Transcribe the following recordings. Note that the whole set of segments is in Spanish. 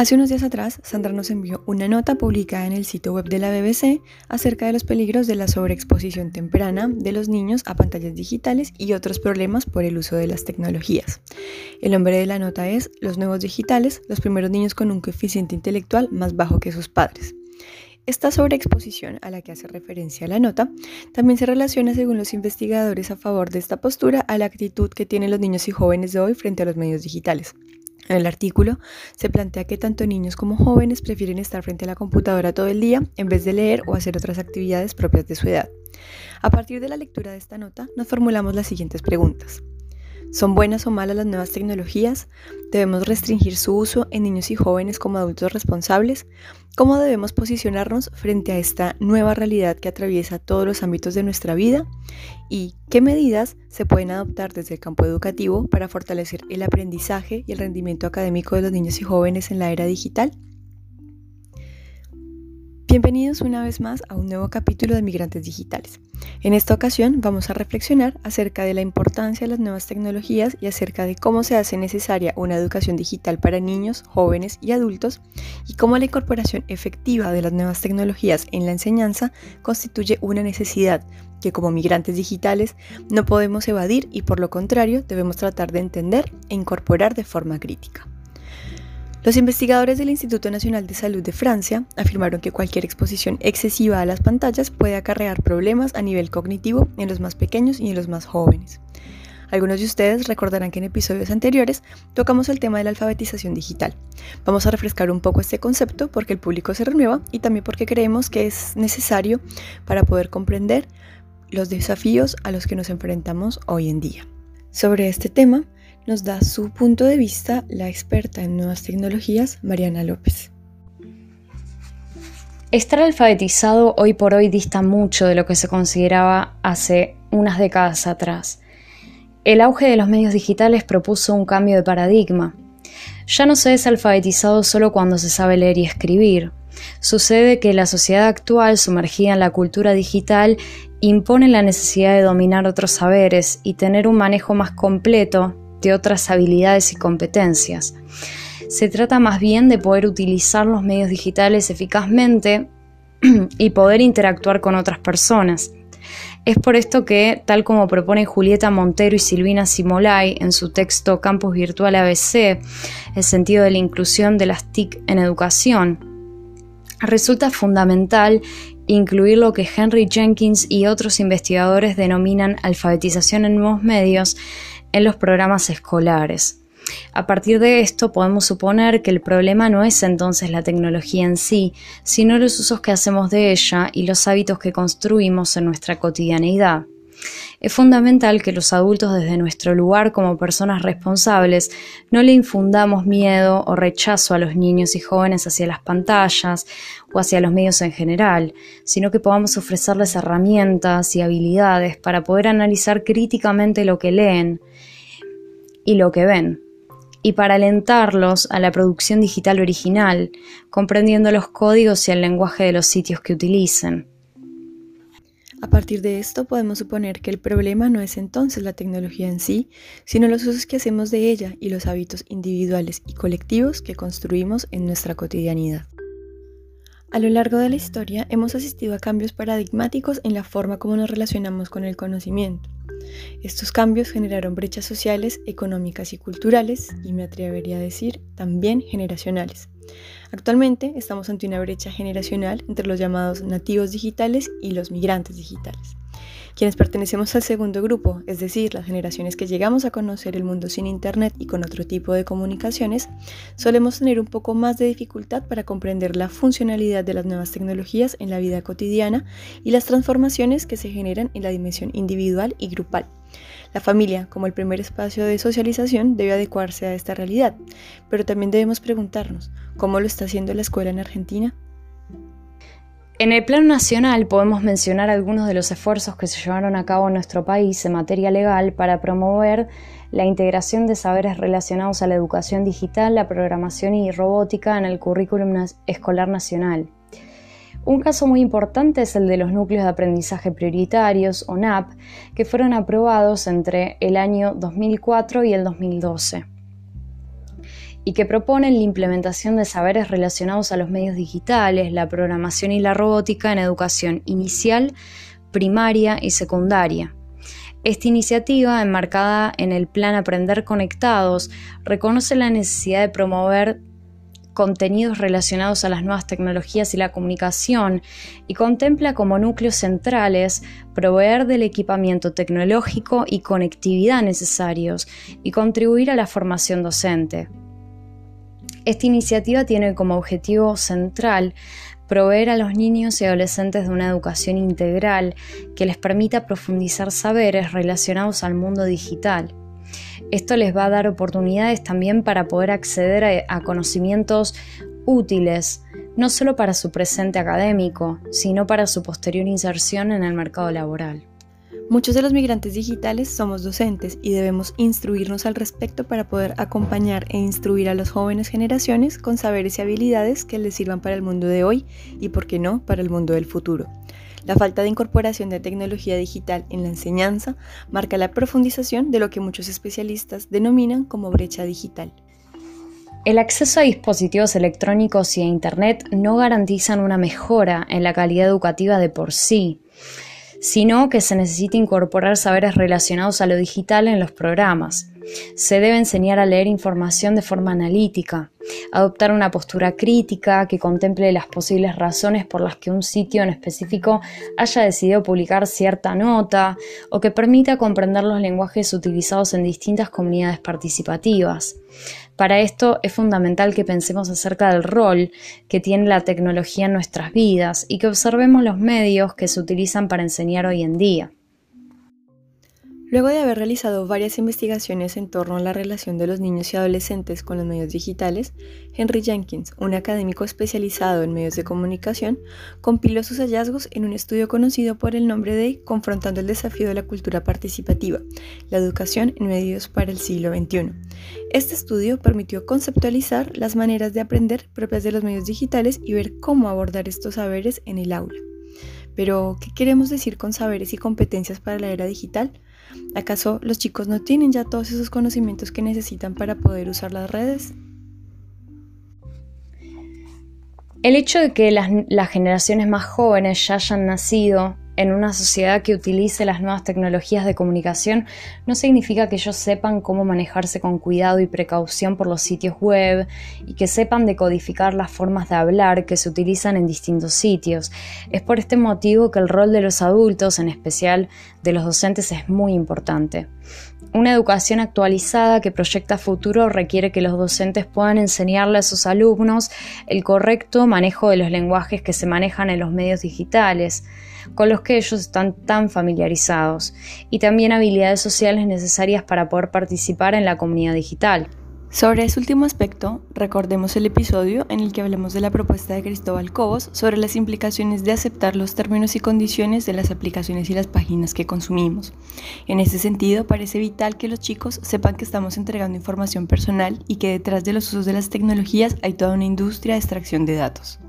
Hace unos días atrás, Sandra nos envió una nota publicada en el sitio web de la BBC acerca de los peligros de la sobreexposición temprana de los niños a pantallas digitales y otros problemas por el uso de las tecnologías. El nombre de la nota es Los nuevos digitales, los primeros niños con un coeficiente intelectual más bajo que sus padres. Esta sobreexposición a la que hace referencia la nota también se relaciona, según los investigadores a favor de esta postura, a la actitud que tienen los niños y jóvenes de hoy frente a los medios digitales. En el artículo se plantea que tanto niños como jóvenes prefieren estar frente a la computadora todo el día en vez de leer o hacer otras actividades propias de su edad. A partir de la lectura de esta nota, nos formulamos las siguientes preguntas. ¿Son buenas o malas las nuevas tecnologías? ¿Debemos restringir su uso en niños y jóvenes como adultos responsables? ¿Cómo debemos posicionarnos frente a esta nueva realidad que atraviesa todos los ámbitos de nuestra vida? ¿Y qué medidas se pueden adoptar desde el campo educativo para fortalecer el aprendizaje y el rendimiento académico de los niños y jóvenes en la era digital? Bienvenidos una vez más a un nuevo capítulo de Migrantes Digitales. En esta ocasión vamos a reflexionar acerca de la importancia de las nuevas tecnologías y acerca de cómo se hace necesaria una educación digital para niños, jóvenes y adultos y cómo la incorporación efectiva de las nuevas tecnologías en la enseñanza constituye una necesidad que como migrantes digitales no podemos evadir y por lo contrario debemos tratar de entender e incorporar de forma crítica. Los investigadores del Instituto Nacional de Salud de Francia afirmaron que cualquier exposición excesiva a las pantallas puede acarrear problemas a nivel cognitivo en los más pequeños y en los más jóvenes. Algunos de ustedes recordarán que en episodios anteriores tocamos el tema de la alfabetización digital. Vamos a refrescar un poco este concepto porque el público se renueva y también porque creemos que es necesario para poder comprender los desafíos a los que nos enfrentamos hoy en día. Sobre este tema, nos da su punto de vista la experta en nuevas tecnologías, Mariana López. Estar alfabetizado hoy por hoy dista mucho de lo que se consideraba hace unas décadas atrás. El auge de los medios digitales propuso un cambio de paradigma. Ya no se es alfabetizado solo cuando se sabe leer y escribir. Sucede que la sociedad actual, sumergida en la cultura digital, impone la necesidad de dominar otros saberes y tener un manejo más completo de otras habilidades y competencias. Se trata más bien de poder utilizar los medios digitales eficazmente y poder interactuar con otras personas. Es por esto que, tal como proponen Julieta Montero y Silvina Simolay en su texto Campus Virtual ABC, el sentido de la inclusión de las TIC en educación, resulta fundamental incluir lo que Henry Jenkins y otros investigadores denominan alfabetización en nuevos medios en los programas escolares. A partir de esto podemos suponer que el problema no es entonces la tecnología en sí, sino los usos que hacemos de ella y los hábitos que construimos en nuestra cotidianeidad. Es fundamental que los adultos desde nuestro lugar como personas responsables no le infundamos miedo o rechazo a los niños y jóvenes hacia las pantallas o hacia los medios en general, sino que podamos ofrecerles herramientas y habilidades para poder analizar críticamente lo que leen y lo que ven, y para alentarlos a la producción digital original, comprendiendo los códigos y el lenguaje de los sitios que utilicen. A partir de esto podemos suponer que el problema no es entonces la tecnología en sí, sino los usos que hacemos de ella y los hábitos individuales y colectivos que construimos en nuestra cotidianidad. A lo largo de la historia hemos asistido a cambios paradigmáticos en la forma como nos relacionamos con el conocimiento. Estos cambios generaron brechas sociales, económicas y culturales, y me atrevería a decir también generacionales. Actualmente estamos ante una brecha generacional entre los llamados nativos digitales y los migrantes digitales. Quienes pertenecemos al segundo grupo, es decir, las generaciones que llegamos a conocer el mundo sin Internet y con otro tipo de comunicaciones, solemos tener un poco más de dificultad para comprender la funcionalidad de las nuevas tecnologías en la vida cotidiana y las transformaciones que se generan en la dimensión individual y grupal. La familia, como el primer espacio de socialización, debe adecuarse a esta realidad, pero también debemos preguntarnos, ¿cómo lo está haciendo la escuela en Argentina? En el plano nacional podemos mencionar algunos de los esfuerzos que se llevaron a cabo en nuestro país en materia legal para promover la integración de saberes relacionados a la educación digital, la programación y robótica en el currículum escolar nacional. Un caso muy importante es el de los núcleos de aprendizaje prioritarios, o NAP, que fueron aprobados entre el año 2004 y el 2012. y que proponen la implementación de saberes relacionados a los medios digitales, la programación y la robótica en educación inicial, primaria y secundaria. Esta iniciativa, enmarcada en el Plan Aprender Conectados, reconoce la necesidad de promover contenidos relacionados a las nuevas tecnologías y la comunicación y contempla como núcleos centrales proveer del equipamiento tecnológico y conectividad necesarios y contribuir a la formación docente. Esta iniciativa tiene como objetivo central proveer a los niños y adolescentes de una educación integral que les permita profundizar saberes relacionados al mundo digital. Esto les va a dar oportunidades también para poder acceder a, conocimientos útiles, no solo para su presente académico, sino para su posterior inserción en el mercado laboral. Muchos de los migrantes digitales somos docentes y debemos instruirnos al respecto para poder acompañar e instruir a las jóvenes generaciones con saberes y habilidades que les sirvan para el mundo de hoy y, por qué no, para el mundo del futuro. La falta de incorporación de tecnología digital en la enseñanza marca la profundización de lo que muchos especialistas denominan como brecha digital. El acceso a dispositivos electrónicos y a Internet no garantizan una mejora en la calidad educativa de por sí sino que se necesita incorporar saberes relacionados a lo digital en los programas. Se debe enseñar a leer información de forma analítica, adoptar una postura crítica que contemple las posibles razones por las que un sitio en específico haya decidido publicar cierta nota o que permita comprender los lenguajes utilizados en distintas comunidades participativas. Para esto es fundamental que pensemos acerca del rol que tiene la tecnología en nuestras vidas y que observemos los medios que se utilizan para enseñar hoy en día. Luego de haber realizado varias investigaciones en torno a la relación de los niños y adolescentes con los medios digitales, Henry Jenkins, un académico especializado en medios de comunicación, compiló sus hallazgos en un estudio conocido por el nombre de Confrontando el desafío de la cultura participativa, la educación en medios para el siglo XXI. Este estudio permitió conceptualizar las maneras de aprender propias de los medios digitales y ver cómo abordar estos saberes en el aula. Pero, ¿qué queremos decir con saberes y competencias para la era digital? ¿Acaso los chicos no tienen ya todos esos conocimientos que necesitan para poder usar las redes? El hecho de que las, generaciones más jóvenes ya hayan nacido en una sociedad que utilice las nuevas tecnologías de comunicación no significa que ellos sepan cómo manejarse con cuidado y precaución por los sitios web y que sepan decodificar las formas de hablar que se utilizan en distintos sitios. Es por este motivo que el rol de los adultos, en especial de los docentes, es muy importante. Una educación actualizada que proyecta futuro requiere que los docentes puedan enseñarle a sus alumnos el correcto manejo de los lenguajes que se manejan en los medios digitales, con los que ellos están tan familiarizados, y también habilidades sociales necesarias para poder participar en la comunidad digital. Sobre ese último aspecto, recordemos el episodio en el que hablamos de la propuesta de Cristóbal Cobos sobre las implicaciones de aceptar los términos y condiciones de las aplicaciones y las páginas que consumimos. En ese sentido, parece vital que los chicos sepan que estamos entregando información personal y que detrás de los usos de las tecnologías hay toda una industria de extracción de datos.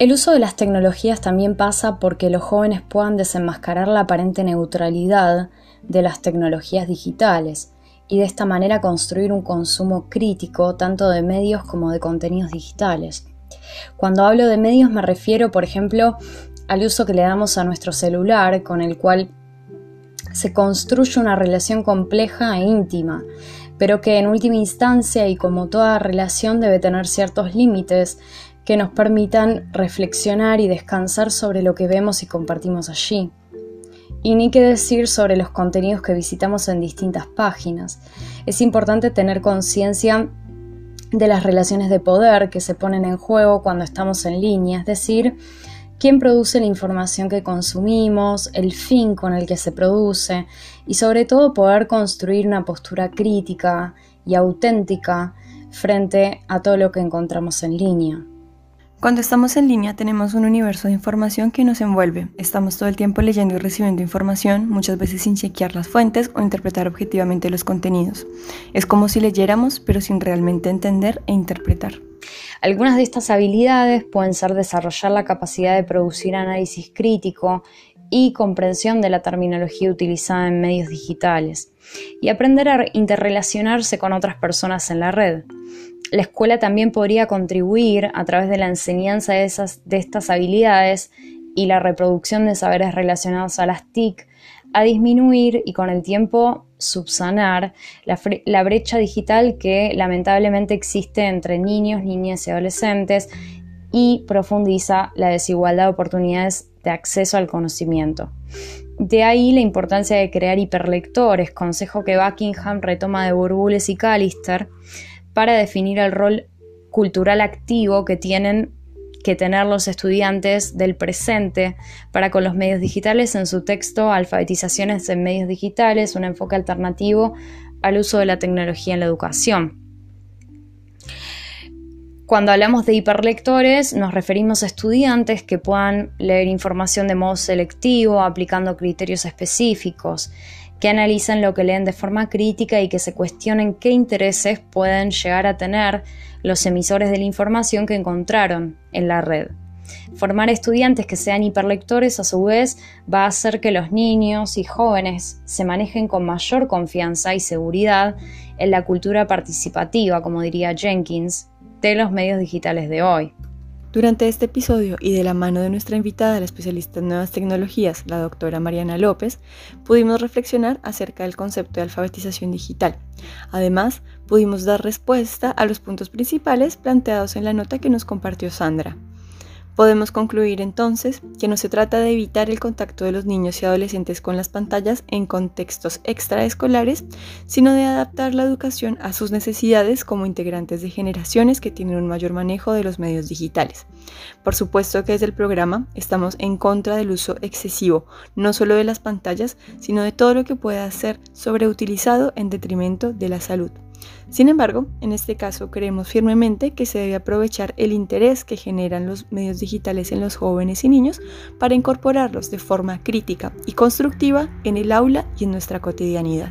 El uso de las tecnologías también pasa porque los jóvenes puedan desenmascarar la aparente neutralidad de las tecnologías digitales y de esta manera construir un consumo crítico tanto de medios como de contenidos digitales. Cuando hablo de medios me refiero, por ejemplo, al uso que le damos a nuestro celular, con el cual se construye una relación compleja e íntima, pero que en última instancia y como toda relación debe tener ciertos límites que nos permitan reflexionar y descansar sobre lo que vemos y compartimos allí. Y ni qué decir sobre los contenidos que visitamos en distintas páginas. Es importante tener conciencia de las relaciones de poder que se ponen en juego cuando estamos en línea, es decir, quién produce la información que consumimos, el fin con el que se produce y sobre todo poder construir una postura crítica y auténtica frente a todo lo que encontramos en línea. Cuando estamos en línea tenemos un universo de información que nos envuelve. Estamos todo el tiempo leyendo y recibiendo información, muchas veces sin chequear las fuentes o interpretar objetivamente los contenidos. Es como si leyéramos, pero sin realmente entender e interpretar. Algunas de estas habilidades pueden ser desarrollar la capacidad de producir análisis crítico y comprensión de la terminología utilizada en medios digitales y aprender a interrelacionarse con otras personas en la red. La escuela también podría contribuir a través de la enseñanza de, esas, de estas habilidades y la reproducción de saberes relacionados a las TIC a disminuir y con el tiempo subsanar la, brecha digital que lamentablemente existe entre niños, niñas y adolescentes y profundiza la desigualdad de oportunidades de acceso al conocimiento. De ahí la importancia de crear hiperlectores, consejo que Buckingham retoma de Burbules y Callister, para definir el rol cultural activo que tienen que tener los estudiantes del presente para con los medios digitales en su texto Alfabetizaciones en medios digitales, un enfoque alternativo al uso de la tecnología en la educación. Cuando hablamos de hiperlectores, nos referimos a estudiantes que puedan leer información de modo selectivo, aplicando criterios específicos, que analicen lo que leen de forma crítica y que se cuestionen qué intereses pueden llegar a tener los emisores de la información que encontraron en la red. Formar estudiantes que sean hiperlectores a su vez va a hacer que los niños y jóvenes se manejen con mayor confianza y seguridad en la cultura participativa, como diría Jenkins, de los medios digitales de hoy. Durante este episodio y de la mano de nuestra invitada, la especialista en nuevas tecnologías, la doctora Mariana López, pudimos reflexionar acerca del concepto de alfabetización digital. Además, pudimos dar respuesta a los puntos principales planteados en la nota que nos compartió Sandra. Podemos concluir entonces que no se trata de evitar el contacto de los niños y adolescentes con las pantallas en contextos extraescolares, sino de adaptar la educación a sus necesidades como integrantes de generaciones que tienen un mayor manejo de los medios digitales. Por supuesto que desde el programa estamos en contra del uso excesivo, no solo de las pantallas, sino de todo lo que pueda ser sobreutilizado en detrimento de la salud. Sin embargo, en este caso creemos firmemente que se debe aprovechar el interés que generan los medios digitales en los jóvenes y niños para incorporarlos de forma crítica y constructiva en el aula y en nuestra cotidianidad.